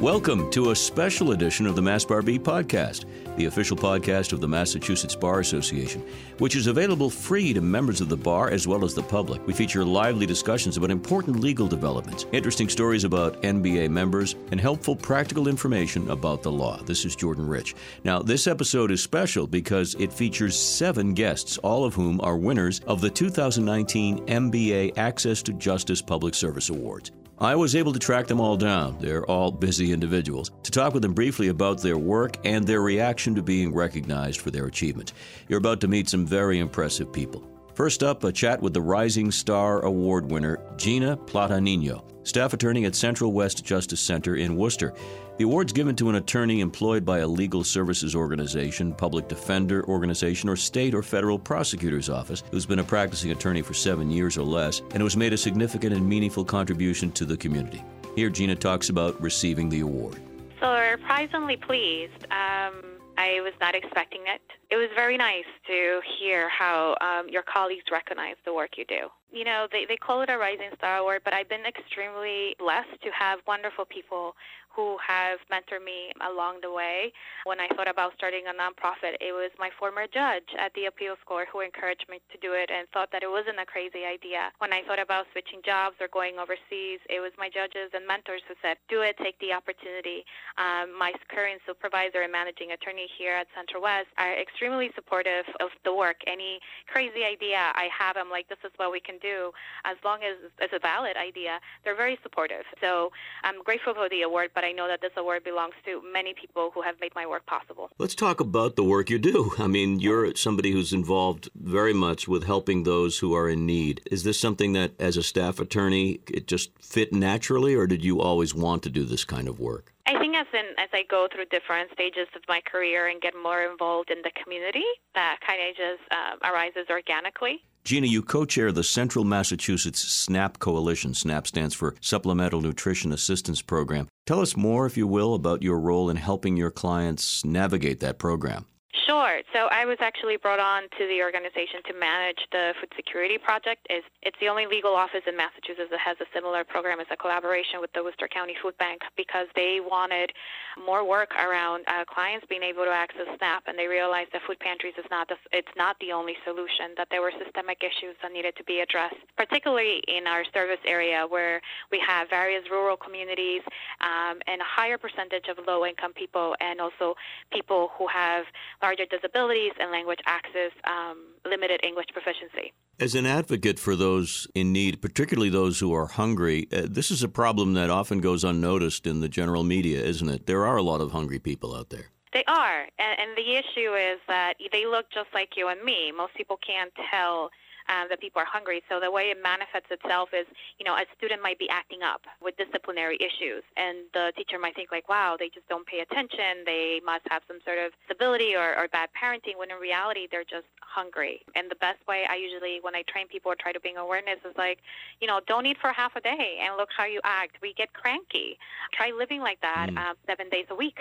Welcome to a special edition of the Mass Bar Beat podcast, the official podcast of the Massachusetts Bar Association, which is available free to members of the bar as well as the public. We feature lively discussions about important legal developments, interesting stories about MBA members, and helpful practical information about the law. This is Jordan Rich. Now, this episode is special because it features seven guests, all of whom are winners of the 2019 MBA Access to Justice Public Service Awards. I was able to track them all down. They're all busy individuals. To talk with them briefly about their work and their reaction to being recognized for their achievement. You're about to meet some very impressive people. First up, a chat with the Rising Star Award winner, Gina Plata-Nino, staff attorney at Central West Justice Center in Worcester. The award's given to an attorney employed by a legal services organization, public defender organization, or state or federal prosecutor's office who's been a practicing attorney for seven years or less and has made a significant and meaningful contribution to the community. Here, Gina talks about receiving the award. So, surprisingly pleased. Um, I was not expecting it. It was very nice to hear how um, your colleagues recognize the work you do. You know, they, they call it a Rising Star Award, but I've been extremely blessed to have wonderful people who have mentored me along the way. When I thought about starting a nonprofit, it was my former judge at the appeals court who encouraged me to do it and thought that it wasn't a crazy idea. When I thought about switching jobs or going overseas, it was my judges and mentors who said, do it, take the opportunity. Um, my current supervisor and managing attorney here at Central West are extremely supportive of the work. Any crazy idea I have, I'm like, this is what we can do. As long as it's a valid idea, they're very supportive. So I'm grateful for the award, but I know that this award belongs to many people who have made my work possible. Let's talk about the work you do. I mean, you're somebody who's involved very much with helping those who are in need. Is this something that, as a staff attorney, it just fit naturally, or did you always want to do this kind of work? I think as in as I go through different stages of my career and get more involved in the community, that kind of just uh, arises organically. Gina, you co chair the Central Massachusetts SNAP Coalition. SNAP stands for Supplemental Nutrition Assistance Program. Tell us more, if you will, about your role in helping your clients navigate that program. Sure. So I was actually brought on to the organization to manage the food security project. It's, it's the only legal office in Massachusetts that has a similar program as a collaboration with the Worcester County Food Bank because they wanted more work around uh, clients being able to access SNAP, and they realized that food pantries is not the, it's not the only solution. That there were systemic issues that needed to be addressed, particularly in our service area where we have various rural communities um, and a higher percentage of low-income people, and also people who have larger disabilities and language access, um, limited English proficiency. As an advocate for those in need, particularly those who are hungry, uh, this is a problem that often goes unnoticed in the general media, isn't it? There are a lot of hungry people out there. They are. And, and the issue is that they look just like you and me. Most people can't tell uh, that people are hungry. So the way it manifests itself is, you know, a student might be acting up with disciplinary issues, and the teacher might think like, wow, they just don't pay attention. They must have some sort of disability or, or bad parenting. When in reality, they're just hungry. And the best way I usually, when I train people or try to bring awareness, is like, you know, don't eat for half a day and look how you act. We get cranky. Try living like that mm. uh, seven days a week.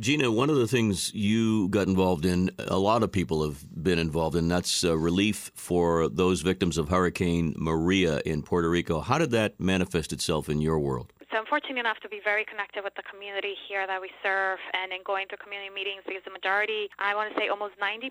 Gina, one of the things you got involved in, a lot of people have been involved in, that's uh, relief for those victims of Hurricane Maria in Puerto Rico. How did that manifest itself in your world? So I'm fortunate enough to be very connected with the community here that we serve and in going to community meetings because the majority, I want to say almost 90%,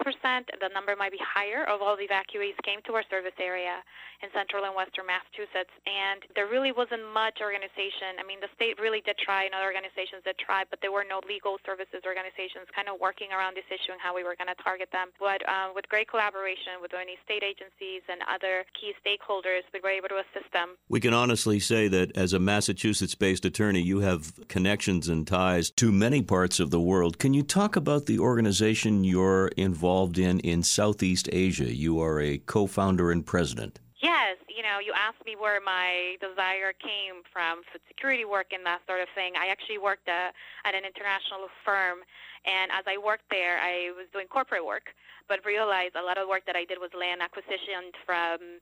the number might be higher, of all the evacuees came to our service area in central and western Massachusetts. And there really wasn't much organization. I mean, the state really did try and other organizations did try, but there were no legal services organizations kind of working around this issue and how we were going to target them. But uh, with great collaboration with many state agencies and other key stakeholders, we were able to assist them. We can honestly say that as a Massachusetts Massachusetts based attorney, you have connections and ties to many parts of the world. Can you talk about the organization you're involved in in Southeast Asia? You are a co founder and president. Yes, you know, you asked me where my desire came from, food security work and that sort of thing. I actually worked uh, at an international firm, and as I worked there, I was doing corporate work, but realized a lot of work that I did was land acquisition from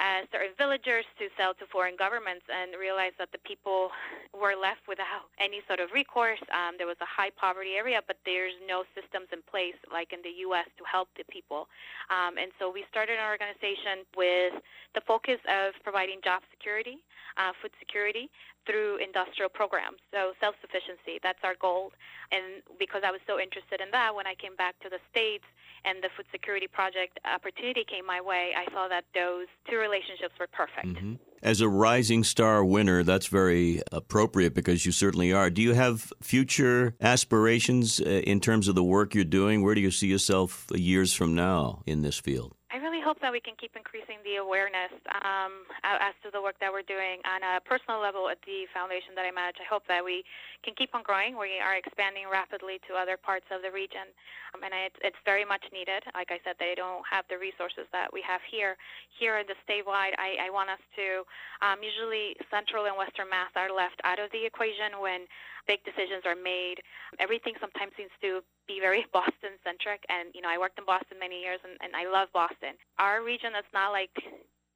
uh, certain villagers to sell to foreign governments and realized that the people were left without any sort of recourse. Um, there was a high poverty area, but there's no systems in place like in the U.S. to help the people. Um, and so we started an organization with the focus of providing job security, uh, food security, through industrial programs. So self sufficiency, that's our goal. And because I was so interested in that, when I came back to the States and the food security project opportunity came my way, I saw that those two relationships were perfect. Mm-hmm. As a Rising Star winner, that's very appropriate because you certainly are. Do you have future aspirations uh, in terms of the work you're doing? Where do you see yourself years from now in this field? I really hope that we can keep increasing the awareness um, as to the work that we're doing on a personal level at the foundation that I manage. I hope that we can keep on growing. We are expanding rapidly to other parts of the region, um, and it's, it's very much needed. Like I said, they don't have the resources that we have here. Here in the statewide, I, I want us to. Um, usually, Central and Western Mass are left out of the equation when big decisions are made. Everything sometimes seems to be very Boston centric. And, you know, I worked in Boston many years and, and I love Boston. Our region is not like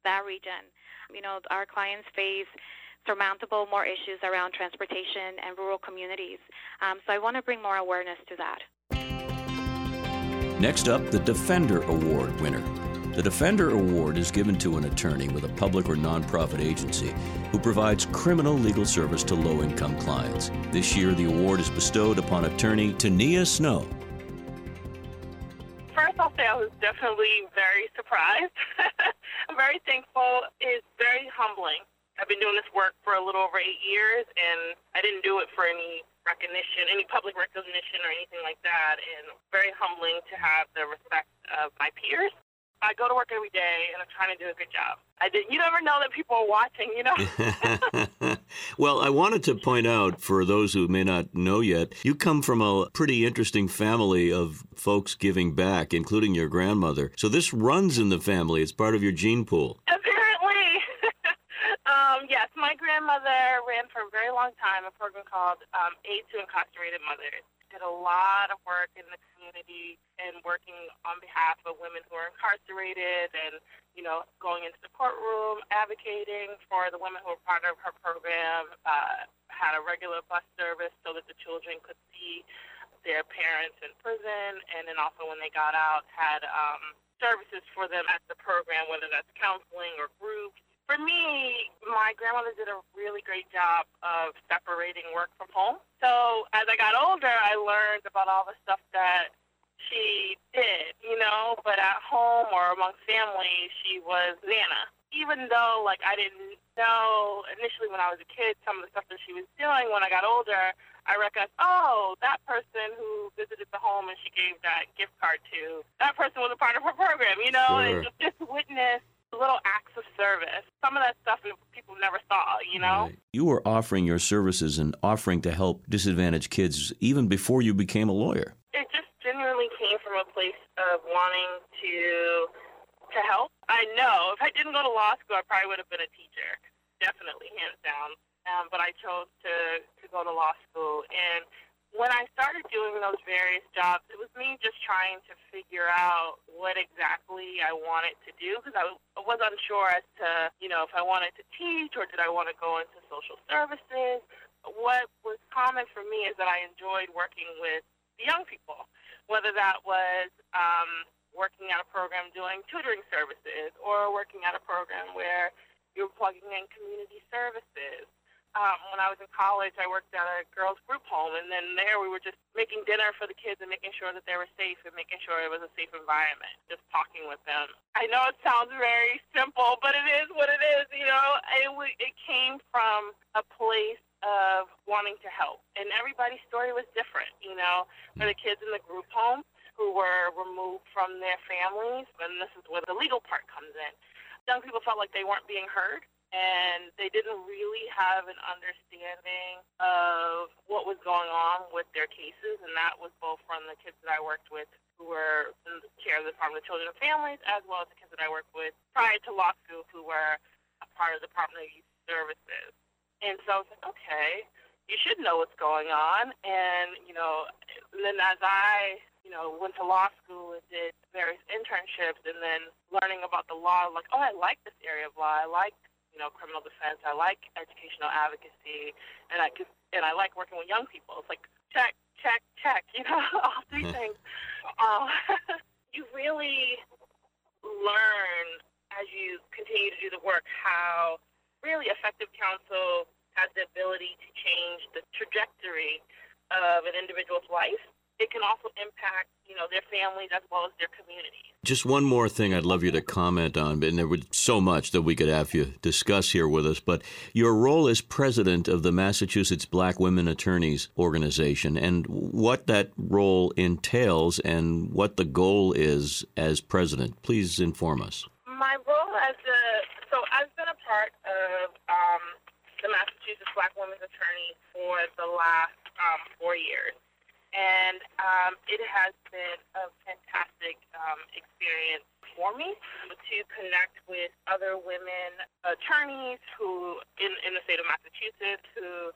that region. You know, our clients face surmountable more issues around transportation and rural communities. Um, so I want to bring more awareness to that. Next up, the Defender Award winner. The Defender Award is given to an attorney with a public or nonprofit agency who provides criminal legal service to low income clients. This year, the award is bestowed upon attorney Tania Snow. First, I'll say I was definitely very surprised. I'm very thankful. It's very humbling. I've been doing this work for a little over eight years, and I didn't do it for any recognition, any public recognition or anything like that. And very humbling to have the respect of my peers I go to work every day and I'm trying to do a good job. I did. You never know that people are watching, you know. well, I wanted to point out for those who may not know yet, you come from a pretty interesting family of folks giving back, including your grandmother. So this runs in the family. It's part of your gene pool. Apparently. um, yes, my grandmother ran for a very long time a program called um, Aid to Incarcerated Mothers did a lot of work in the community and working on behalf of women who are incarcerated and, you know, going into the courtroom, advocating for the women who were part of her program, uh, had a regular bus service so that the children could see their parents in prison, and then also when they got out, had um, services for them at the program, whether that's counseling or groups for me, my grandmother did a really great job of separating work from home. So as I got older, I learned about all the stuff that she did, you know, but at home or among family, she was Nana. Even though, like, I didn't know initially when I was a kid some of the stuff that she was doing, when I got older, I recognized, oh, that person who visited the home and she gave that gift card to, that person was a part of her program, you know, sure. and just, just witness little acts of service. Some of that stuff people never saw, you know? Right. You were offering your services and offering to help disadvantaged kids even before you became a lawyer. It just genuinely came from a place of wanting to to help. I know if I didn't go to law school, I probably would have been a teacher, definitely, hands down. Um, but I chose to to go to law school and when I started doing those various jobs, it was me just trying to figure out what exactly I wanted to do because I was unsure as to, you know, if I wanted to teach or did I want to go into social services. What was common for me is that I enjoyed working with the young people, whether that was um, working at a program doing tutoring services or working at a program where you're plugging in community services um, when I was in college, I worked at a girls' group home, and then there we were just making dinner for the kids and making sure that they were safe and making sure it was a safe environment, just talking with them. I know it sounds very simple, but it is what it is, you know. It, it came from a place of wanting to help, and everybody's story was different, you know. For the kids in the group home who were removed from their families, and this is where the legal part comes in, young people felt like they weren't being heard and they didn't really have an understanding of what was going on with their cases, and that was both from the kids that I worked with who were in the care of the Department of Children and Families, as well as the kids that I worked with prior to law school who were a part of the Department of Youth Services. And so I was like, okay, you should know what's going on. And, you know, then as I you know, went to law school and did various internships and then learning about the law, like, oh, I like this area of law. I like you know, criminal defense. I like educational advocacy, and I and I like working with young people. It's like check, check, check. You know, all three mm-hmm. things. Uh, you really learn as you continue to do the work how really effective counsel has the ability to change the trajectory of an individual's life it can also impact, you know, their families as well as their communities. Just one more thing I'd love you to comment on, and there was so much that we could have you discuss here with us, but your role as president of the Massachusetts Black Women Attorneys Organization and what that role entails and what the goal is as president. Please inform us. My role as a, so I've been a part of um, the Massachusetts Black Women's Attorneys for the last um, four years and um, it has been a fantastic um, experience for me to connect with other women attorneys who in, in the state of Massachusetts who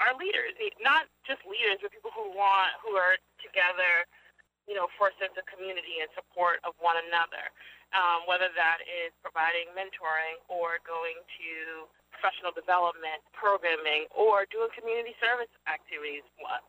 are leaders, not just leaders, but people who want who are together, you know, for a sense of community and support of one another. Um, whether that is providing mentoring or going to professional development programming or doing community service activities.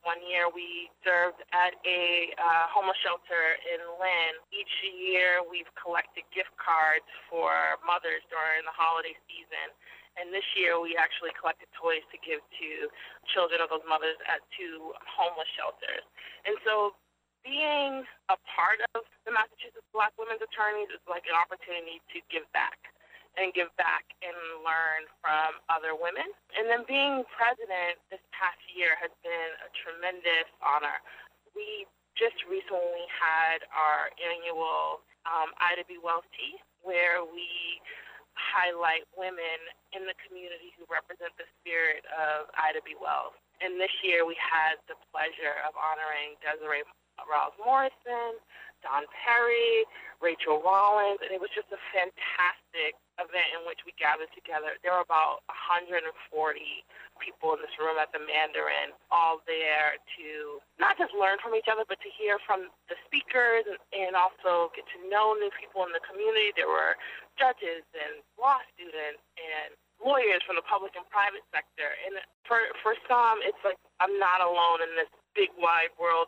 One year we served at a uh, homeless shelter in Lynn. Each year we've collected gift cards for mothers during the holiday season. And this year we actually collected toys to give to children of those mothers at two homeless shelters. And so being a part of the Massachusetts Black Women's Attorneys is like an opportunity to give back and give back and learn from other women. And then being president this past year has been a tremendous honor. We just recently had our annual um, Ida B. Wells Tea, where we highlight women in the community who represent the spirit of Ida B. Wells. And this year we had the pleasure of honoring Desiree Rawls Morrison, Don Perry, Rachael Rollins, and it was just a fantastic event in which we gathered together. There were about 140 people in this room at the Mandarin, all there to not just learn from each other, but to hear from the speakers and, and also get to know new people in the community. There were judges and law students and lawyers from the public and private sector. And for for some, it's like I'm not alone in this big wide world,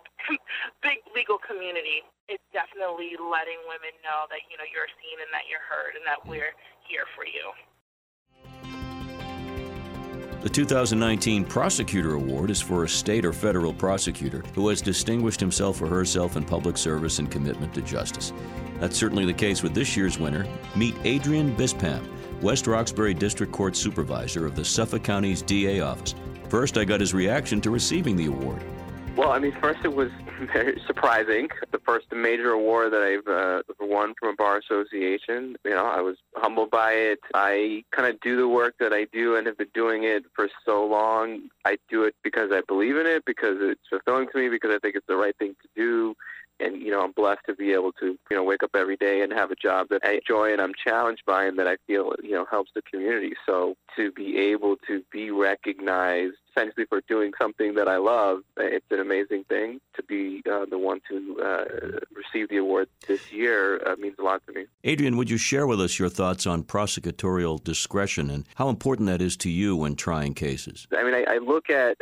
big legal community. It's definitely letting women know that you know you're seen and that you're heard and that we're here for you. The 2019 Prosecutor Award is for a state or federal prosecutor who has distinguished himself or herself in public service and commitment to justice. That's certainly the case with this year's winner. Meet Adrian Bispham, West Roxbury District Court Supervisor of the Suffolk County's DA office. First, I got his reaction to receiving the award. Well, I mean, first it was very surprising. The first major award that I've uh, won from a bar association. You know, I was humbled by it. I kind of do the work that I do and have been doing it for so long. I do it because I believe in it, because it's fulfilling to me, because I think it's the right thing to do and you know I'm blessed to be able to you know wake up every day and have a job that I enjoy and I'm challenged by and that I feel you know helps the community. So to be able to be recognized essentially for doing something that I love. It's an amazing thing to be uh, the one to uh, receive the award this year. Uh, means a lot to me. Adrian, would you share with us your thoughts on prosecutorial discretion and how important that is to you when trying cases? I mean, I, I look at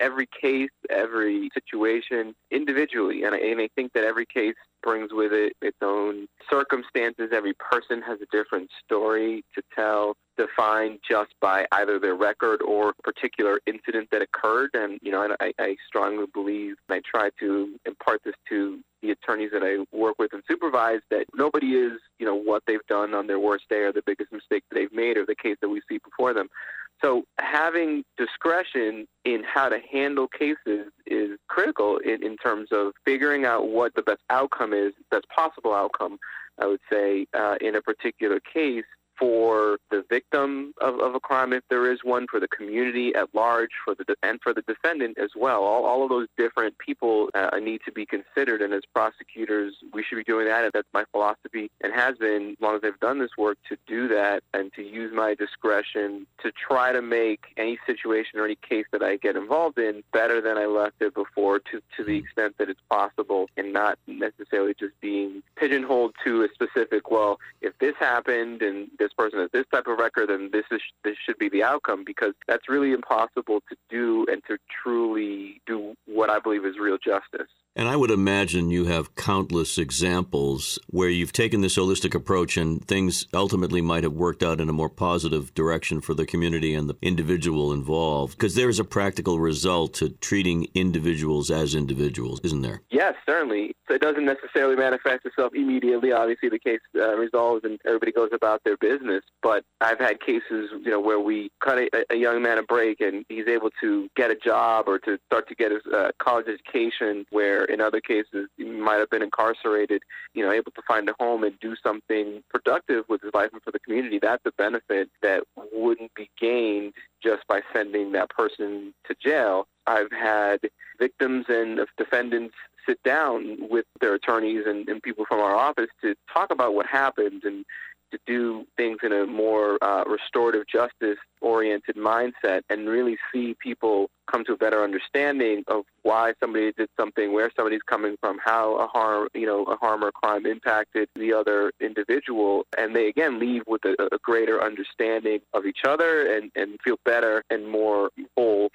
every case, every situation individually, and I, and I think that every case brings with it its own circumstances. Every person has a different story to tell defined just by either their record or particular incident that occurred. And, you know, I, I strongly believe, and I try to impart this to the attorneys that I work with and supervise, that nobody is, you know, what they've done on their worst day or the biggest mistake that they've made or the case that we see before them. So having discretion in how to handle cases is critical in, in terms of figuring out what the best outcome is, best possible outcome, I would say, uh, in a particular case for the victim of, of a crime, if there is one, for the community at large, for the and for the defendant as well. All, all of those different people uh, need to be considered, and as prosecutors, we should be doing that. And that's my philosophy, and has been as long as I've done this work to do that and to use my discretion to try to make any situation or any case that I get involved in better than I left it before, to to the extent that it's possible, and not necessarily just being pigeonholed to a specific. Well, if this happened and this person has this type of record, then this is this should be the outcome because that's really impossible to do and to truly do what I believe is real justice. And I would imagine you have countless examples where you've taken this holistic approach and things ultimately might have worked out in a more positive direction for the community and the individual involved. Because there's a practical result to treating individuals as individuals, isn't there? Yes, certainly. So it doesn't necessarily manifest itself immediately. Obviously, the case uh, resolves and everybody goes about their business. But I've had cases, you know, where we cut a, a young man a break and he's able to get a job or to start to get his uh, college education where in other cases might have been incarcerated, you know, able to find a home and do something productive with his life and for the community. That's a benefit that wouldn't be gained just by sending that person to jail. I've had victims and defendants sit down with their attorneys and, and people from our office to talk about what happened and to do things in a more uh, restorative justice oriented mindset and really see people come to a better understanding of why somebody did something, where somebody's coming from, how a harm, you know, a harm or crime impacted the other individual, and they again leave with a, a greater understanding of each other and, and feel better and more whole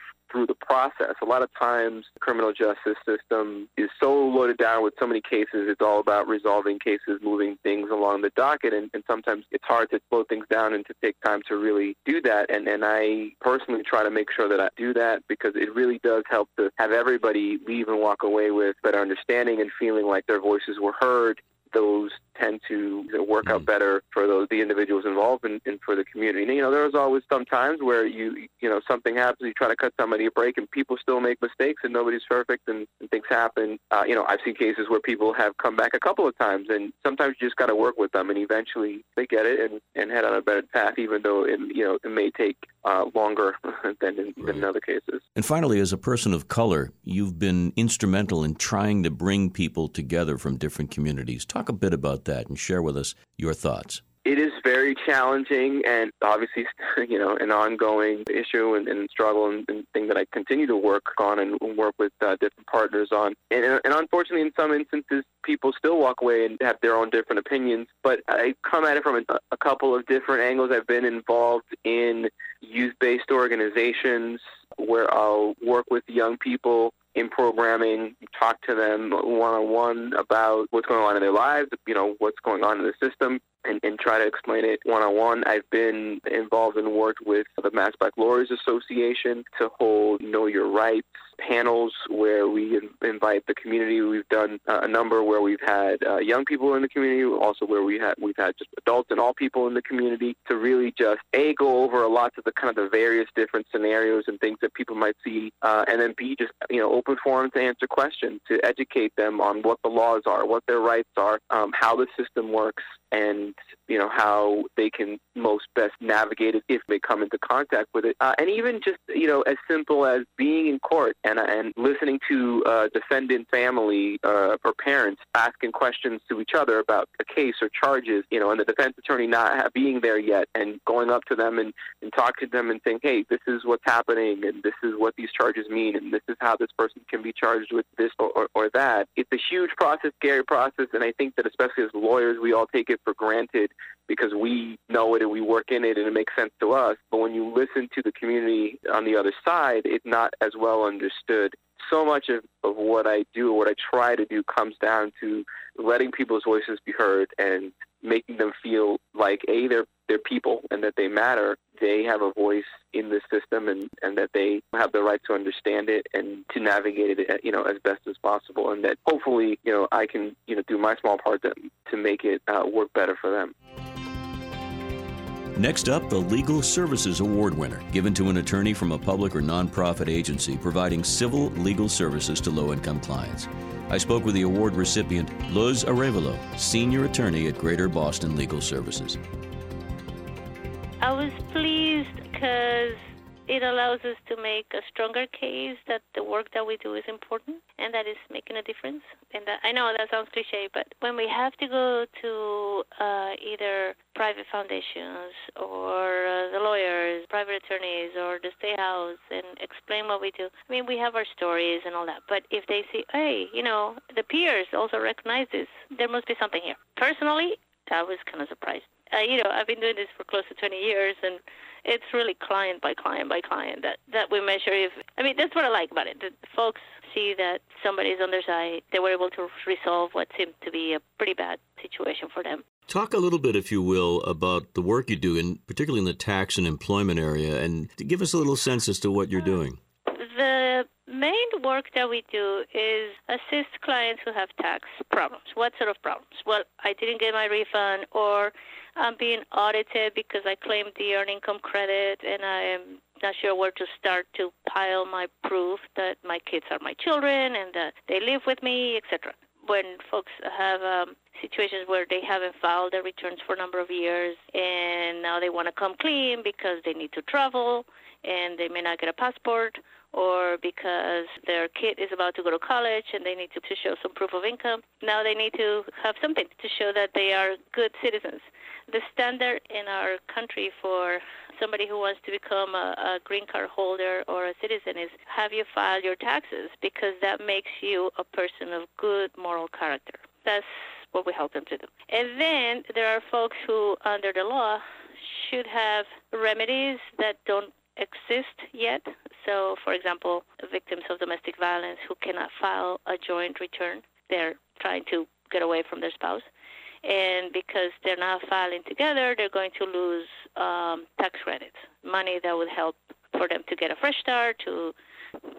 process. A lot of times, the criminal justice system is so loaded down with so many cases. It's all about resolving cases, moving things along the docket, and, and sometimes it's hard to slow things down and to take time to really do that. And, and I personally try to make sure that I do that because it really does help to have everybody leave and walk away with better understanding and feeling like their voices were heard those tend to you know, work out mm. better for those the individuals involved and, and for the community. And, you know, there's always some times where you you know something happens, you try to cut somebody a break, and people still make mistakes, and nobody's perfect, and, and things happen. Uh, you know, I've seen cases where people have come back a couple of times, and sometimes you just got to work with them, and eventually they get it and, and head on a better path, even though it you know it may take uh, longer than in, right. than in other cases. And finally, as a person of color, you've been instrumental in trying to bring people together from different communities. Talk a bit about that and share with us your thoughts. It is very challenging and obviously, you know, an ongoing issue and, and struggle and, and, thing that I continue to work on and work with uh, different partners on. And, and unfortunately, in some instances, people still walk away and have their own different opinions. But I come at it from a, a couple of different angles. I've been involved in youth-based organizations where I'll work with young people in programming, talk to them one on one about what's going on in their lives, you know, what's going on in the system, and, and try to explain it one on one. I've been involved and worked with the Mass Black Lawyers Association to hold Know Your Rights panels where we invite the community. We've done uh, a number where we've had uh, young people in the community, also where we had we've had just adults and all people in the community to really just a go over a lot of the kind of the various different scenarios and things that people might see, uh, and then b just you know open forum to answer questions to educate them on what the laws are, what their rights are, um, how the system works, and you know how they can most best navigate it if they come into contact with it, uh, and even just you know as simple as being in court and and listening to uh, defendant family uh, or parents asking questions to each other about a case or charges, you know, and the defense attorney not being there yet and going up to them and and talking to them and saying, hey, this is what's happening and this is what these charges mean and this is how this person can be charged with this or, or, or that. It's a huge process, scary process, and I think that especially as lawyers, we all take it for granted because we know it and we work in it and it makes sense to us. But when you listen to the community on the other side, it's not as well understood. So much of, of what I do, what I try to do, comes down to letting people's voices be heard and making them feel like a they're they're people and that they matter. They have a voice in the system and, and that they have the right to understand it and to navigate it you know as best as possible and that hopefully you know I can you know do my small part to to make it uh, work better for them. Next up, the Legal Services Award winner, given to an attorney from a public or nonprofit agency providing civil legal services to low income clients. I spoke with the award recipient, Luz Arevalo, senior attorney at Greater Boston Legal Services. I was pleased because it allows us to make a stronger case that the work that we do is important and that is making a difference. And that, I know that sounds cliche, but when we have to go to uh, either private foundations or uh, the lawyers, private attorneys, or the state house and explain what we do, I mean, we have our stories and all that. But if they see, hey, you know, the peers also recognize this, there must be something here. Personally, I was kind of surprised uh, you know, I've been doing this for close to 20 years, and it's really client by client by client that that we measure. If I mean, that's what I like about it. The folks see that somebody's on their side. They were able to resolve what seemed to be a pretty bad situation for them. Talk a little bit, if you will, about the work you do, in particularly in the tax and employment area, and give us a little sense as to what you're doing. The main work that we do is assist clients who have tax problems. What sort of problems? Well, I didn't get my refund, or I'm being audited because I claimed the earned income credit, and I am not sure where to start to pile my proof that my kids are my children and that they live with me, etc. When folks have um, situations where they haven't filed their returns for a number of years and now they want to come clean because they need to travel and they may not get a passport or because their kid is about to go to college and they need to, to show some proof of income. Now they need to have something to show that they are good citizens. The standard in our country for somebody who wants to become a, a green card holder or a citizen is have you filed your taxes because that makes you a person of good moral character. That's what we help them to do. And then there are folks who, under the law, should have remedies that don't exist yet. So, for example, victims of domestic violence who cannot file a joint return, they're trying to get away from their spouse. And because they're not filing together, they're going to lose um, tax credits, money that would help for them to get a fresh start, to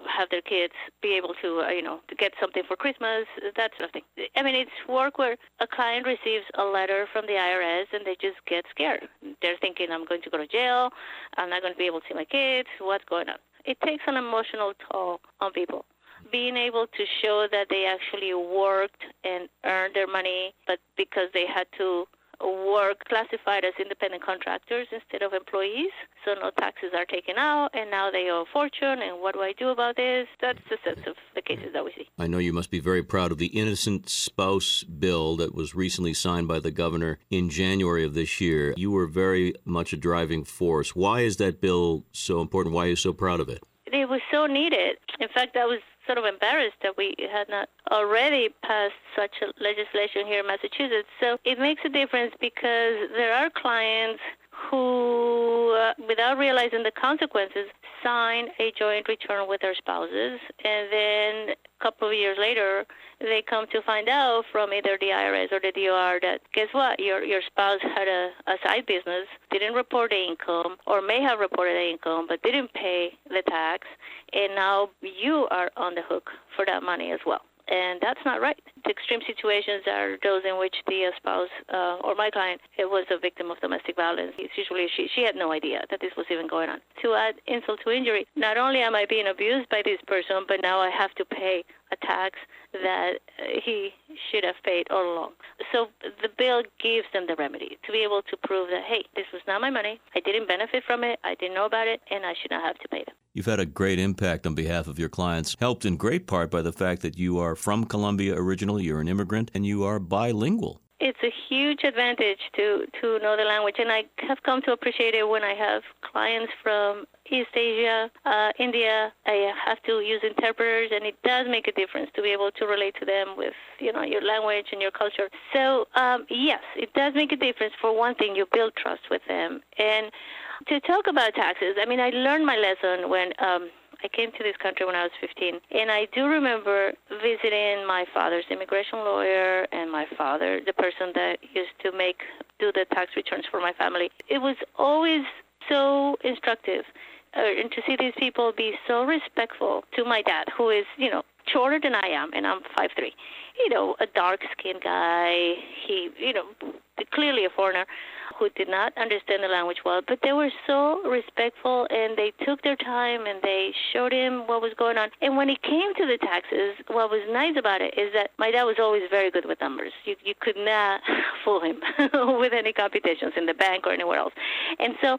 have their kids be able to, uh, you know, to get something for Christmas, that sort of thing. I mean, it's work where a client receives a letter from the IRS and they just get scared. They're thinking, I'm going to go to jail, I'm not going to be able to see my kids, what's going on? It takes an emotional toll on people. Being able to show that they actually worked and earned their money, but because they had to work classified as independent contractors instead of employees. So no taxes are taken out, and now they owe a fortune. And what do I do about this? That's the sense of the cases that we see. I know you must be very proud of the Innocent Spouse Bill that was recently signed by the governor in January of this year. You were very much a driving force. Why is that bill so important? Why are you so proud of it? It was so needed. In fact, I was sort of embarrassed that we had not already passed such a legislation here in Massachusetts. So it makes a difference because there are clients who, uh, without realizing the consequences, sign a joint return with their spouses, and then a couple of years later, they come to find out from either the IRS or the DOR that guess what, your your spouse had a, a side business, didn't report the income, or may have reported the income but didn't pay the tax, and now you are on the hook for that money as well and that's not right. The extreme situations are those in which the spouse uh, or my client it was a victim of domestic violence. It's usually she she had no idea that this was even going on. To add insult to injury, not only am I being abused by this person, but now I have to pay a tax that he should have paid all along. So the bill gives them the remedy to be able to prove that, hey, this was not my money. I didn't benefit from it. I didn't know about it, and I should not have to pay them. You've had a great impact on behalf of your clients, helped in great part by the fact that you are from Colombia originally, you're an immigrant, and you are bilingual it's a huge advantage to to know the language, and I have come to appreciate it when I have clients from East Asia, uh, India. I have to use interpreters, and it does make a difference to be able to relate to them with you know your language and your culture. So um, yes, it does make a difference. For one thing, you build trust with them, and to talk about taxes. I mean, I learned my lesson when. Um, I came to this country when I was 15, and I do remember visiting my father's immigration lawyer and my father, the person that used to make do the tax returns for my family. It was always so instructive, uh, and to see these people be so respectful to my dad, who is, you know, shorter than I am, and I'm five three. You know, a dark-skinned guy. He, you know, clearly a foreigner who did not understand the language well, but they were so respectful and they took their time and they showed him what was going on. And when it came to the taxes, what was nice about it is that my dad was always very good with numbers. You you could not fool him with any computations in the bank or anywhere else. And so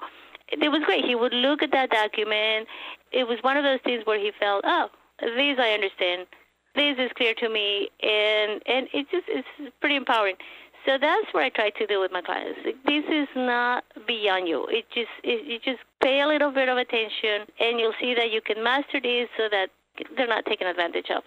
it was great. He would look at that document. It was one of those things where he felt, oh, these I understand. This is clear to me, and and it just it's pretty empowering. So that's what I try to do with my clients. This is not beyond you. It just it, you just pay a little bit of attention, and you'll see that you can master this so that they're not taken advantage of.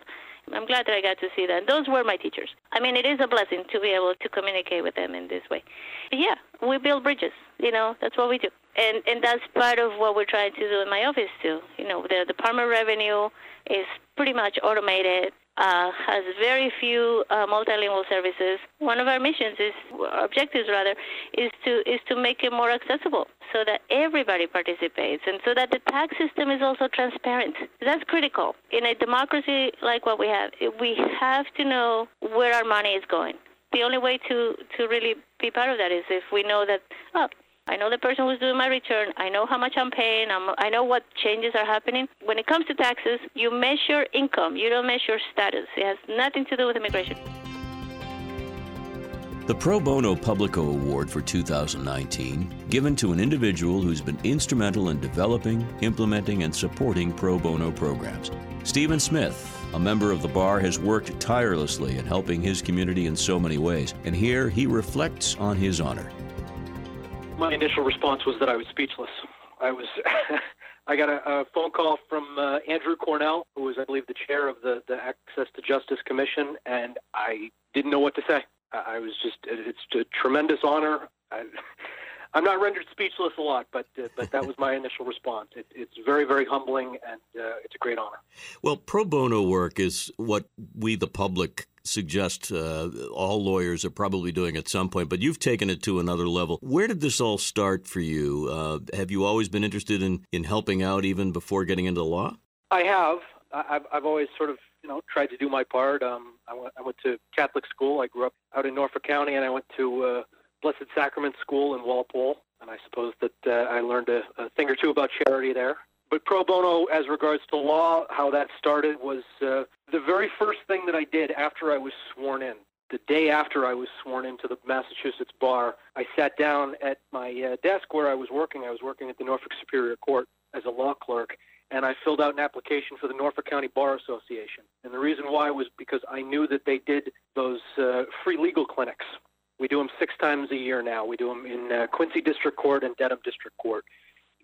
I'm glad that I got to see that. Those were my teachers. I mean, it is a blessing to be able to communicate with them in this way. But yeah, we build bridges. You know, that's what we do. And and that's part of what we're trying to do in my office too. You know, the Department of Revenue is pretty much automated uh, has very few uh, multilingual services. One of our missions is, objectives rather, is to is to make it more accessible so that everybody participates and so that the tax system is also transparent. That's critical in a democracy like what we have. We have to know where our money is going. The only way to to really be part of that is if we know that oh I know the person who's doing my return. I know how much I'm paying. I'm, I know what changes are happening. When it comes to taxes, you measure income. You don't measure status. It has nothing to do with immigration. The Pro Bono Publico Award for 2019, given to an individual who's been instrumental in developing, implementing, and supporting pro bono programs. Stephen Smith, a member of the bar, has worked tirelessly in helping his community in so many ways, and here he reflects on his honor my initial response was that I was speechless. I was. I got a, a phone call from uh, Andrew Cornell, who was, I believe, the chair of the, the Access to Justice Commission, and I didn't know what to say. I, I was just, it's a tremendous honor. I, I'm not rendered speechless a lot, but uh, but that was my initial response. It, it's very very humbling, and uh, it's a great honor. Well, pro bono work is what we, the public, suggest uh, all lawyers are probably doing at some point, but you've taken it to another level. Where did this all start for you? Uh, have you always been interested in, in helping out even before getting into law? I have. I've, I've always sort of, you know, tried to do my part. Um, I, went, I went to Catholic school. I grew up out in Norfolk County, and I went to uh, Blessed Sacrament School in Walpole. And I suppose that uh, I learned a, a thing or two about charity there but pro bono, as regards to law, how that started was uh, the very first thing that I did after I was sworn in. The day after I was sworn into the Massachusetts bar, I sat down at my uh, desk where I was working. I was working at the Norfolk Superior Court as a law clerk, and I filled out an application for the Norfolk County Bar Association. And the reason why was because I knew that they did those uh, free legal clinics. We do them six times a year now. We do them in uh, Quincy District Court and Dedham District Court.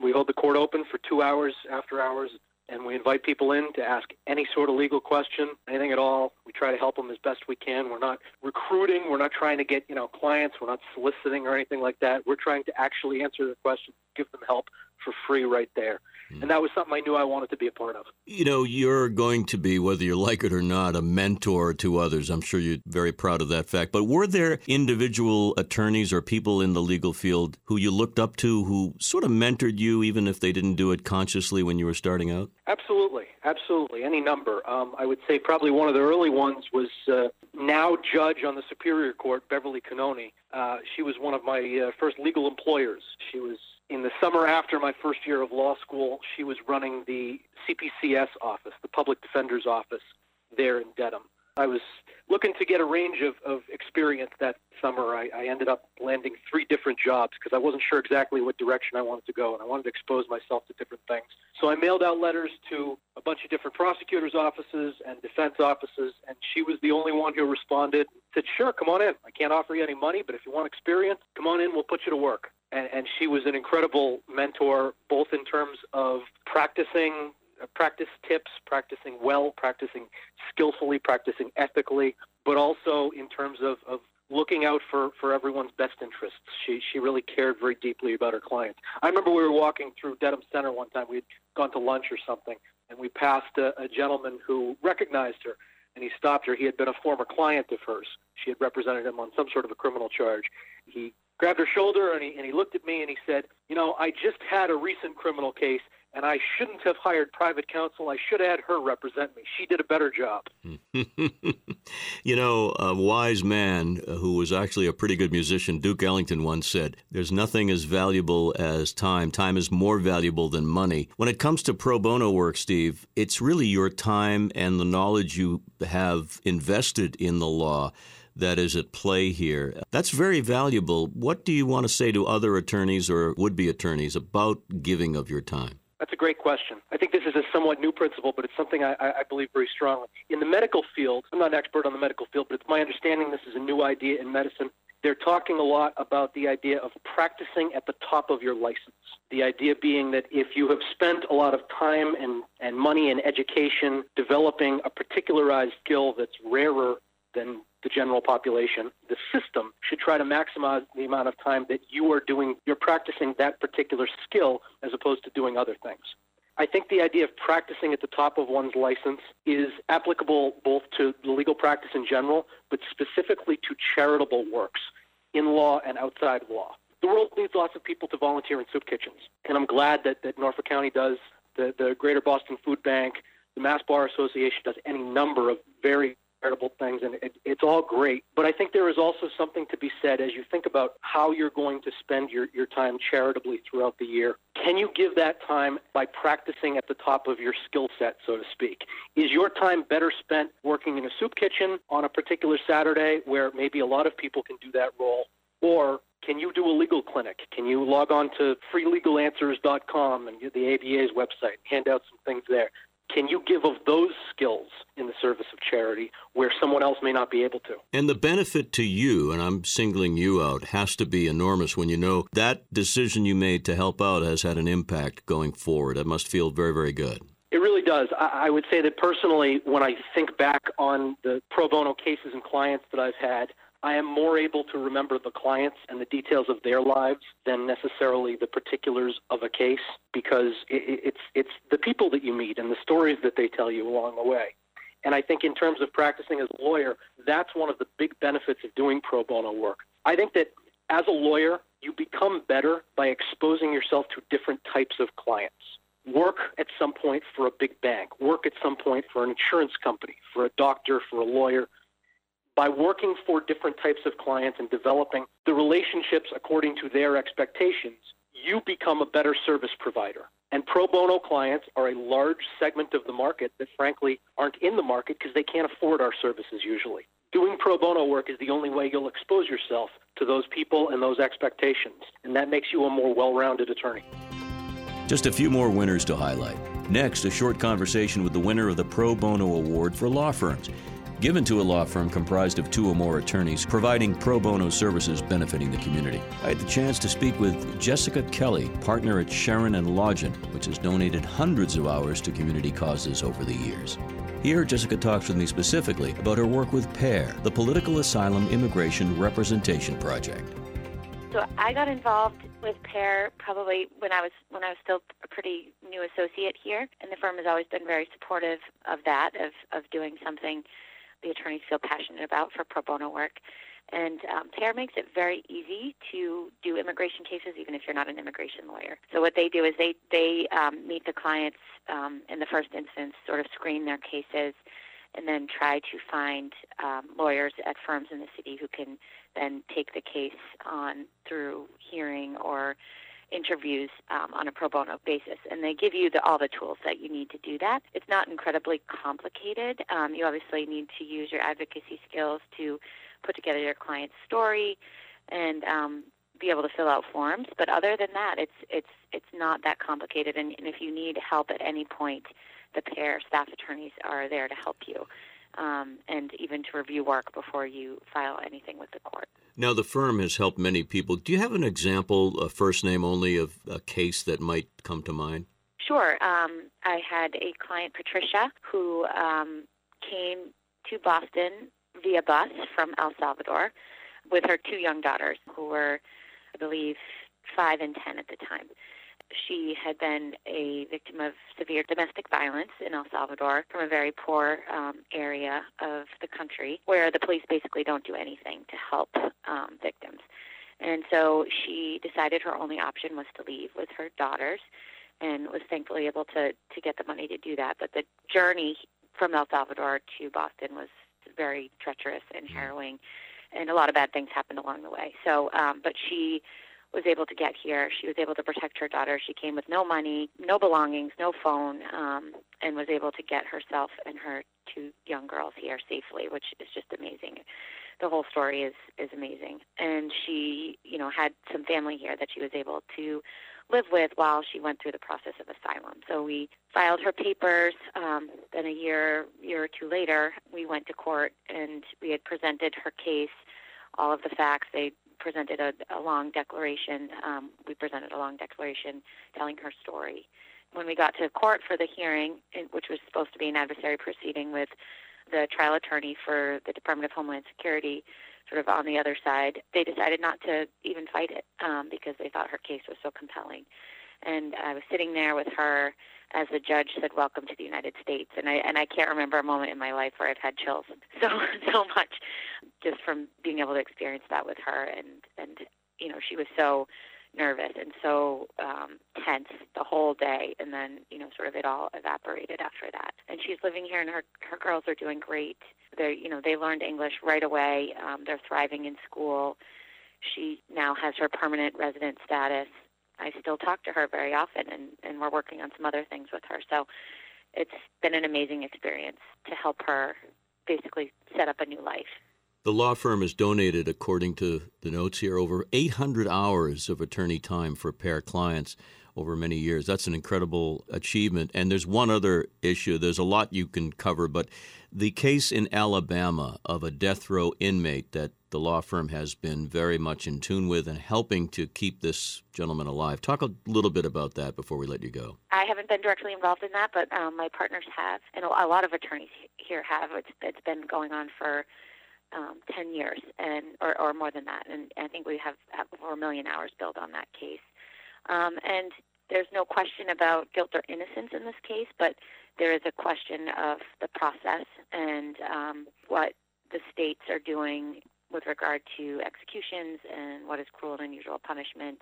We hold the court open for two hours after hours, and we invite people in to ask any sort of legal question, anything at all. We try to help them as best we can. We're not recruiting. We're not trying to get you know clients. We're not soliciting or anything like that. We're trying to actually answer the questions, give them help for free right there. And that was something I knew I wanted to be a part of. You know, you're going to be, whether you like it or not, a mentor to others. I'm sure you're very proud of that fact. But were there individual attorneys or people in the legal field who you looked up to who sort of mentored you, even if they didn't do it consciously when you were starting out? Absolutely. Absolutely. Any number. Um, I would say probably one of the early ones was uh, now judge on the Superior Court, Beverly Cannone. Uh, she was one of my uh, first legal employers. She was in the summer after my first year of law school, she was running the CPCS office, the Public Defender's Office there in Dedham. I was looking to get a range of, of experience that summer. I, I ended up landing three different jobs because I wasn't sure exactly what direction I wanted to go, and I wanted to expose myself to different things. So I mailed out letters to a bunch of different prosecutors' offices and defense offices, and she was the only one who responded. Said, "Sure, come on in. I can't offer you any money, but if you want experience, come on in. We'll put you to work." And, and she was an incredible mentor, both in terms of practicing uh, practice tips, practicing well, practicing skillfully, practicing ethically, but also in terms of, of looking out for, for everyone's best interests. She, she really cared very deeply about her clients. I remember we were walking through Dedham Center one time. We'd gone to lunch or something, and we passed a, a gentleman who recognized her, and he stopped her. He had been a former client of hers. She had represented him on some sort of a criminal charge. He grabbed her shoulder, and he, and he looked at me, and he said, You know, I just had a recent criminal case, and I shouldn't have hired private counsel. I should have had her represent me. She did a better job. you know, a wise man uh, who was actually a pretty good musician, Duke Ellington, once said, There's nothing as valuable as time. Time is more valuable than money. When it comes to pro bono work, Steve, it's really your time and the knowledge you have invested in the law that is at play here. That's very valuable. What do you want to say to other attorneys or would be attorneys about giving of your time? That's a great question. I think this is a somewhat new principle, but it's something I, I believe very strongly. In the medical field, I'm not an expert on the medical field, but it's my understanding this is a new idea in medicine. they're talking a lot about the idea of practicing at the top of your license. The idea being that if you have spent a lot of time and, and money and education developing a particularized skill that's rarer than the general population, the system should try to maximize the amount of time that you are doing, you're practicing that particular skill as opposed to doing other things. I think the idea of practicing at the top of one's license is applicable both to legal practice in general, but specifically to charitable works in law and outside of law. The world needs lots of people to volunteer in soup kitchens, and I'm glad that, that Norfolk County does, the, the Greater Boston Food Bank, the Mass Bar Association does any number of very charitable things, and it, it's all great. But I think there is also something to be said as you think about how you're going to spend your, your time charitably throughout the year. Can you give that time by practicing at the top of your skill set, so to speak? Is your time better spent working in a soup kitchen on a particular Saturday where maybe a lot of people can do that role? Or can you do a legal clinic? Can you log on to freelegalanswers.com and the ABA's website, hand out some things there? Can you give of those skills in the service of charity where someone else may not be able to? And the benefit to you, and I'm singling you out, has to be enormous when you know that decision you made to help out has had an impact going forward. It must feel very, very good. It really does. I, would say that personally, when I think back on the pro bono cases and clients that I've had, I am more able to remember the clients and the details of their lives than necessarily the particulars of a case because it, it's it's the people that you meet and the stories that they tell you along the way. And I think in terms of practicing as a lawyer, that's one of the big benefits of doing pro bono work. I think that as a lawyer, you become better by exposing yourself to different types of clients. Work at some point for a big bank, work at some point for an insurance company, for a doctor, for a lawyer, by working for different types of clients and developing the relationships according to their expectations, you become a better service provider. And pro bono clients are a large segment of the market that, frankly, aren't in the market because they can't afford our services usually. Doing pro bono work is the only way you'll expose yourself to those people and those expectations, and that makes you a more well rounded attorney. Just a few more winners to highlight. Next, a short conversation with the winner of the Pro Bono Award for Law Firms given to a law firm comprised of two or more attorneys, providing pro bono services benefiting the community. I had the chance to speak with Jessica Kelly, partner at Sherin and Lodgen, which has donated hundreds of hours to community causes over the years. Here, Jessica talks with me specifically about her work with PAIR, the Political Asylum Immigration Representation Project. So I got involved with PAIR probably when I was when I was still a pretty new associate here, and the firm has always been very supportive of that, of of doing something the attorneys feel passionate about for pro bono work. And um, PAIR makes it very easy to do immigration cases, even if you're not an immigration lawyer. So what they do is they they um, meet the clients um, in the first instance, sort of screen their cases, and then try to find um, lawyers at firms in the city who can then take the case on through hearing or interviews um, on a pro bono basis, and they give you the, all the tools that you need to do that. It's not incredibly complicated. Um, you obviously need to use your advocacy skills to put together your client's story and um, be able to fill out forms. But other than that, it's it's it's not that complicated. And, and if you need help at any point, the PAIR staff attorneys are there to help you. Um, and even to review work before you file anything with the court. Now, the firm has helped many people. Do you have an example, a first name only, of a case that might come to mind? Sure. Um, I had a client, Patricia, who um, came to Boston via bus from El Salvador with her two young daughters, who were, I believe, five and ten at the time she had been a victim of severe domestic violence in El Salvador from a very poor um, area of the country where the police basically don't do anything to help um, victims. And so she decided her only option was to leave with her daughters and was thankfully able to, to get the money to do that. But the journey from El Salvador to Boston was very treacherous and mm-hmm. harrowing, and a lot of bad things happened along the way. So, um, but she was able to get here. She was able to protect her daughter. She came with no money, no belongings, no phone, um, and was able to get herself and her two young girls here safely, which is just amazing. The whole story is is amazing. And she, you know, had some family here that she was able to live with while she went through the process of asylum. So we filed her papers. Um, then a year year or two later, we went to court and we had presented her case all of the facts. They presented a, a long declaration. Um, we presented a long declaration telling her story. When we got to court for the hearing, which was supposed to be an adversary proceeding with the trial attorney for the Department of Homeland Security, sort of on the other side, they decided not to even fight it um, because they thought her case was so compelling. And I was sitting there with her as the judge said, "Welcome to the United States." And I and I can't remember a moment in my life where I've had chills so so much, just from being able to experience that with her. And and you know, she was so nervous and so um, tense the whole day, and then you know, sort of it all evaporated after that. And she's living here, and her her girls are doing great. They're you know they learned English right away. Um, they're thriving in school. She now has her permanent resident status. I still talk to her very often, and and we're working on some other things with her. So it's been an amazing experience to help her basically set up a new life. The law firm has donated, according to the notes here, over 800 hours of attorney time for pair clients over many years. That's an incredible achievement. And there's one other issue. There's a lot you can cover, but the case in Alabama of a death row inmate that the law firm has been very much in tune with and helping to keep this gentleman alive. Talk a little bit about that before we let you go. I haven't been directly involved in that, but um, my partners have, and a lot of attorneys here have. It's, it's been going on for um, 10 years and or, or more than that. And I think we have, have over a million hours built on that case. Um, and there's no question about guilt or innocence in this case, but there is a question of the process and um, what the states are doing with regard to executions and what is cruel and unusual punishment.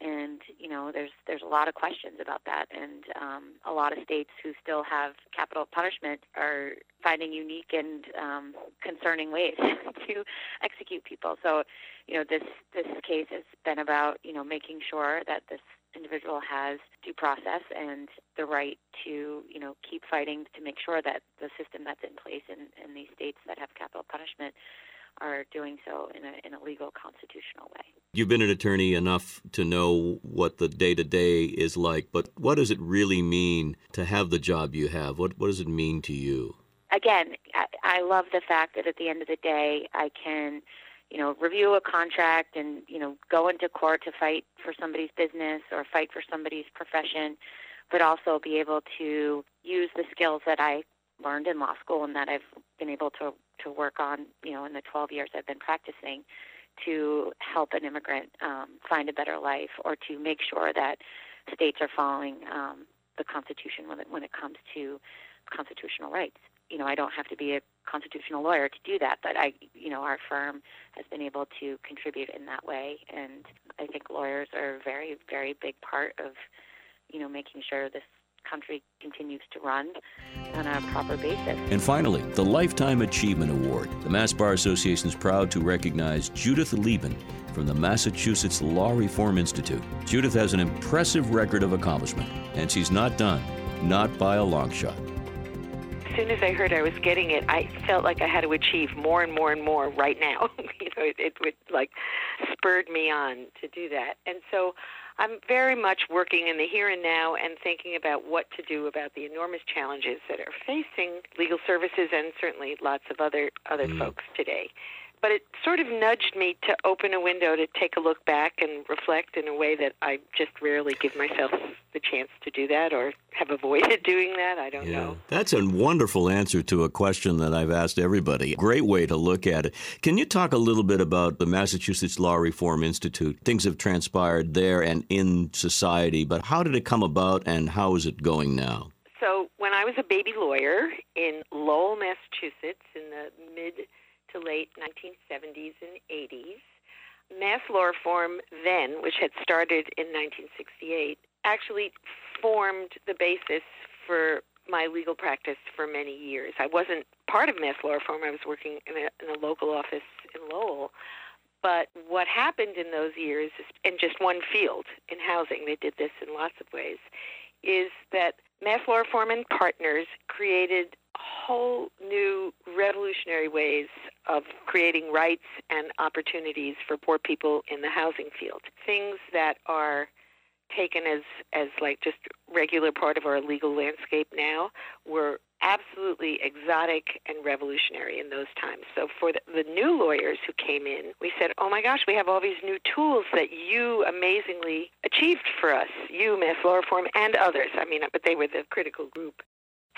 And you know there's there's a lot of questions about that. And um, a lot of states who still have capital punishment are finding unique and um, concerning ways to execute people. So you know this this case has been about you know making sure that this individual has due process and the right to you know keep fighting to make sure that the system that's in place in, in these states that have capital punishment are doing so in a, in a legal constitutional way. You've been an attorney enough to know what the day to day is like, but what does it really mean to have the job you have? What, what does it mean to you? Again, I, I love the fact that at the end of the day, I can you know, review a contract and, you know, go into court to fight for somebody's business or fight for somebody's profession, but also be able to use the skills that I learned in law school and that I've been able to to work on, you know, in the 12 years I've been practicing to help an immigrant um, find a better life or to make sure that states are following um, the Constitution when it, when it comes to constitutional rights. You know, I don't have to be a constitutional lawyer to do that, but I, you know, our firm has been able to contribute in that way, and I think lawyers are a very, very big part of, you know, making sure this country continues to run on a proper basis. And finally, the Lifetime Achievement Award. The Mass Bar Association is proud to recognize Judith Liben from the Massachusetts Law Reform Institute. Judith has an impressive record of accomplishment, and she's not done, not by a long shot. As soon as I heard I was getting it, I felt like I had to achieve more and more and more right now. you know, it, it would like spurred me on to do that. And so I'm very much working in the here and now and thinking about what to do about the enormous challenges that are facing legal services and certainly lots of other other mm. folks today but it sort of nudged me to open a window to take a look back and reflect in a way that I just rarely give myself the chance to do that or have avoided doing that. I don't yeah. know. That's a wonderful answer to a question that I've asked everybody. Great way to look at it. Can you talk a little bit about the Massachusetts Law Reform Institute? Things have transpired there and in society, but how did it come about and how is it going now? So, when I was a baby lawyer in Lowell, Massachusetts in the mid to late 1970s and 80s. Mass Law Reform then, which had started in 1968, actually formed the basis for my legal practice for many years. I wasn't part of Mass Law Reform. I was working in a, in a local office in Lowell. But what happened in those years, in just one field, in housing, they did this in lots of ways, is that Mass Law Reform and partners created whole new revolutionary ways of creating rights and opportunities for poor people in the housing field. Things that are taken as as like just regular part of our legal landscape now were absolutely exotic and revolutionary in those times. So for the, the new lawyers who came in, we said, "Oh my gosh, we have all these new tools that you amazingly achieved for us, you, Mass Law Reform, and others. I mean, but they were the critical group."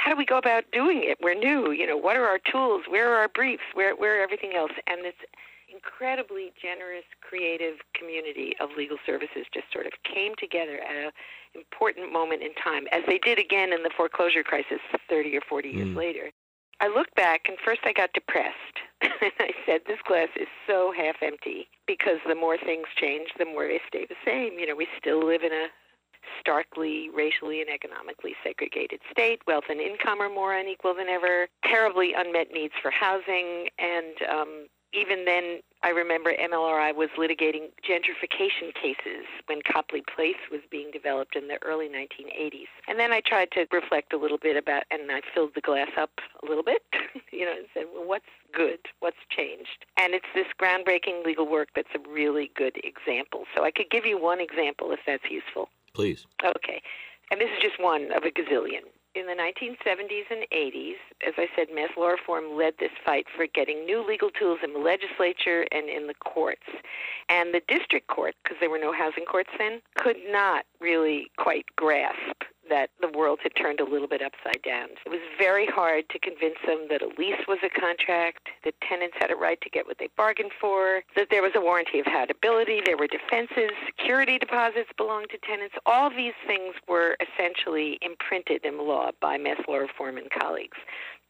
How do we go about doing it? We're new. You know, what are our tools? Where are our briefs? Where where are everything else? And this incredibly generous, creative community of legal services just sort of came together at an important moment in time, as they did again in the foreclosure crisis 30 or 40 years mm. later. I looked back, and first I got depressed. and I said, This glass is so half empty because the more things change, the more they stay the same. You know, we still live in a starkly racially and economically segregated state. Wealth and income are more unequal than ever. Terribly unmet needs for housing, and um, even then, I remember MLRI was litigating gentrification cases when Copley Place was being developed in the early 1980s. And then I tried to reflect a little bit about, and I filled the glass up a little bit, you know, and said, well, what's good? What's changed? And it's this groundbreaking legal work that's a really good example. So I could give you one example if that's useful. Please. Okay. And this is just one of a gazillion in the 1970s and 80s, as I said, Mass Law Reform led this fight for getting new legal tools in the legislature and in the courts. And the district court, because there were no housing courts then, could not really quite grasp world had turned a little bit upside down. It was very hard to convince them that a lease was a contract, that tenants had a right to get what they bargained for, that there was a warranty of habitability, there were defenses, security deposits belonged to tenants. All these things were essentially imprinted in law by Mass Law Reform and colleagues,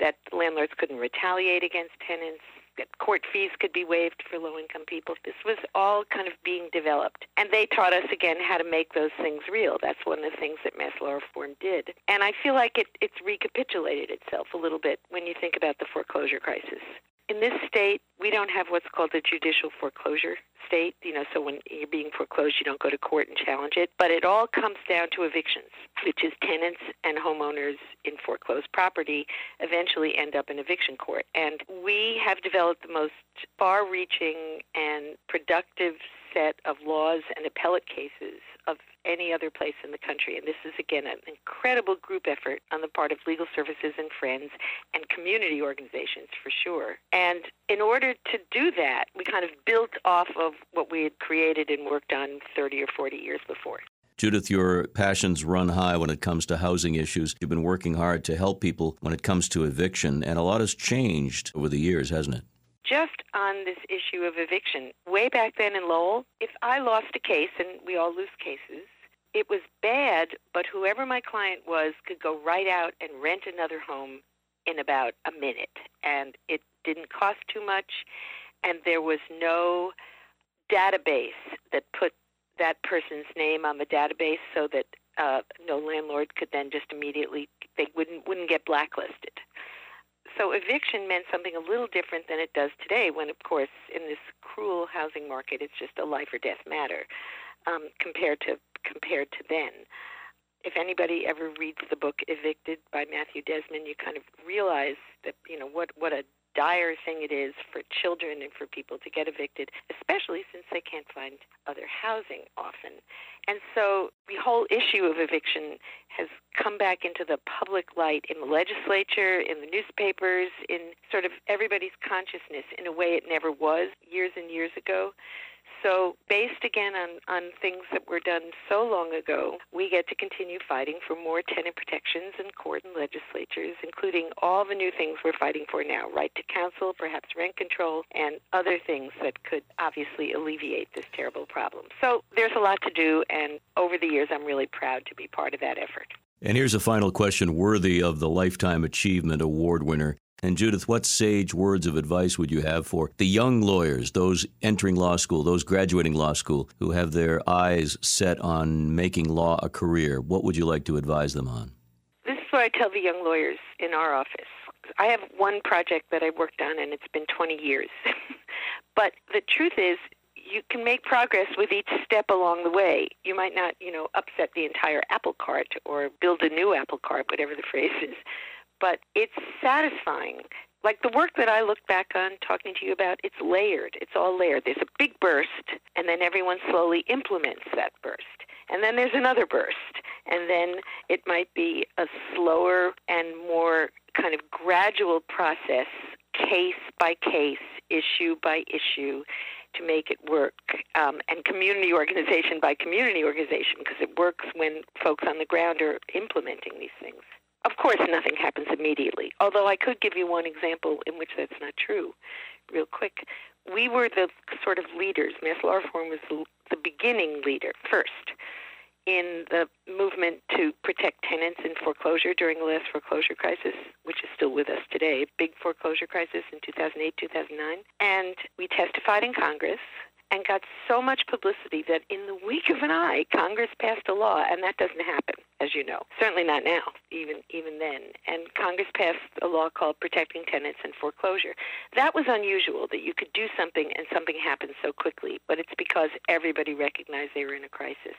that landlords couldn't retaliate against tenants, court fees could be waived for low income people. This was all kind of being developed. And they taught us again how to make those things real. That's one of the things that Mass Law Reform did. And I feel like it, it's recapitulated itself a little bit when you think about the foreclosure crisis. In this state, we don't have what's called a judicial foreclosure state. You know, so when you're being foreclosed, you don't go to court and challenge it. But it all comes down to evictions, which is tenants and homeowners in foreclosed property eventually end up in eviction court. And we have developed the most far-reaching and productive set of laws and appellate cases of any other place in the country. And this is, again, an incredible group effort on the part of legal services and friends and community organizations for sure. And in order to do that, we kind of built off of what we had created and worked on 30 or 40 years before. Judith, your passions run high when it comes to housing issues. You've been working hard to help people when it comes to eviction, and a lot has changed over the years, hasn't it? Just on this issue of eviction, way back then in Lowell, if I lost a case, and we all lose cases, it was bad, but whoever my client was could go right out and rent another home in about a minute. And it didn't cost too much, and there was no database that put that person's name on the database so that uh, no landlord could then just immediately they wouldn't wouldn't get blacklisted. So eviction meant something a little different than it does today, when, of course, in this cruel housing market, it's just a life or death matter um, compared to compared to then. If anybody ever reads the book Evicted by Matthew Desmond, you kind of realize that you know what what a dire thing it is for children and for people to get evicted, especially since they can't find other housing often. And so the whole issue of eviction has come back into the public light in the legislature, in the newspapers, in sort of everybody's consciousness in a way it never was years and years ago. So, based again on, on things that were done so long ago, we get to continue fighting for more tenant protections in court and legislatures, including all the new things we're fighting for now right to counsel, perhaps rent control, and other things that could obviously alleviate this terrible problem. So, there's a lot to do, and over the years, I'm really proud to be part of that effort. And here's a final question worthy of the Lifetime Achievement Award winner. And Judith, what sage words of advice would you have for the young lawyers, those entering law school, those graduating law school, who have their eyes set on making law a career? What would you like to advise them on? This is what I tell the young lawyers in our office. I have one project that I worked on, and it's been 20 years. but the truth is, you can make progress with each step along the way. You might not, you know, upset the entire apple cart or build a new apple cart, whatever the phrase is but it's satisfying. Like the work that I look back on talking to you about, it's layered. It's all layered. There's a big burst, and then everyone slowly implements that burst. And then there's another burst. And then it might be a slower and more kind of gradual process, case by case, issue by issue, to make it work, um, and community organization by community organization, because it works when folks on the ground are implementing these things. Of course, nothing happens immediately, although I could give you one example in which that's not true, real quick. We were the sort of leaders, Mass Law Reform was the, beginning leader first in the movement to protect tenants in foreclosure during the last foreclosure crisis, which is still with us today, big foreclosure crisis in 2008, 2009. And we testified in Congress and got so much publicity that in the week of an eye, Congress passed a law, and that doesn't happen, as you know. Certainly not now, even even then. And Congress passed a law called Protecting Tenants and Foreclosure. That was unusual that you could do something and something happened so quickly, but it's because everybody recognized they were in a crisis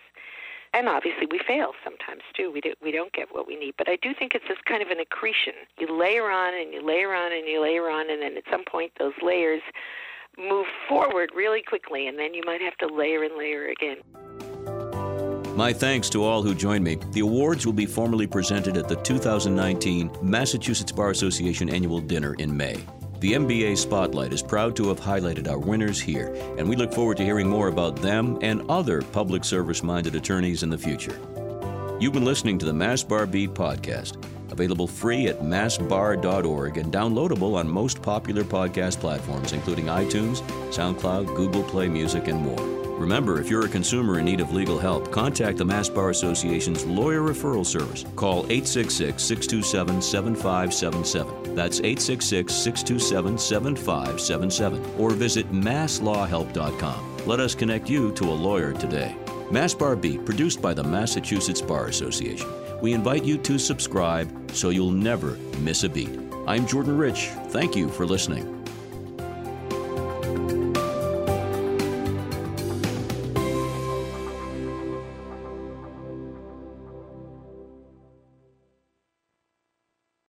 and obviously we fail sometimes too. We do, we don't get what we need, but I do think it's this kind of an accretion. You layer on and you layer on and you layer on, and then at some point those layers move forward really quickly, and then you might have to layer and layer again. My thanks to all who joined me. The awards will be formally presented at the 2019 Massachusetts Bar Association Annual Dinner in May. The MBA Spotlight is proud to have highlighted our winners here, and we look forward to hearing more about them and other public service minded attorneys in the future. You've been listening to the Mass Bar Beat podcast, available free at massbar.org and downloadable on most popular podcast platforms, including iTunes, SoundCloud, Google Play Music, and more. Remember, if you're a consumer in need of legal help, contact the Mass Bar Association's Lawyer Referral Service. Call 866 627 7577. That's 866 627 7577. Or visit masslawhelp.com. Let us connect you to a lawyer today. Mass Bar Beat, produced by the Massachusetts Bar Association. We invite you to subscribe so you'll never miss a beat. I'm Jordan Rich. Thank you for listening.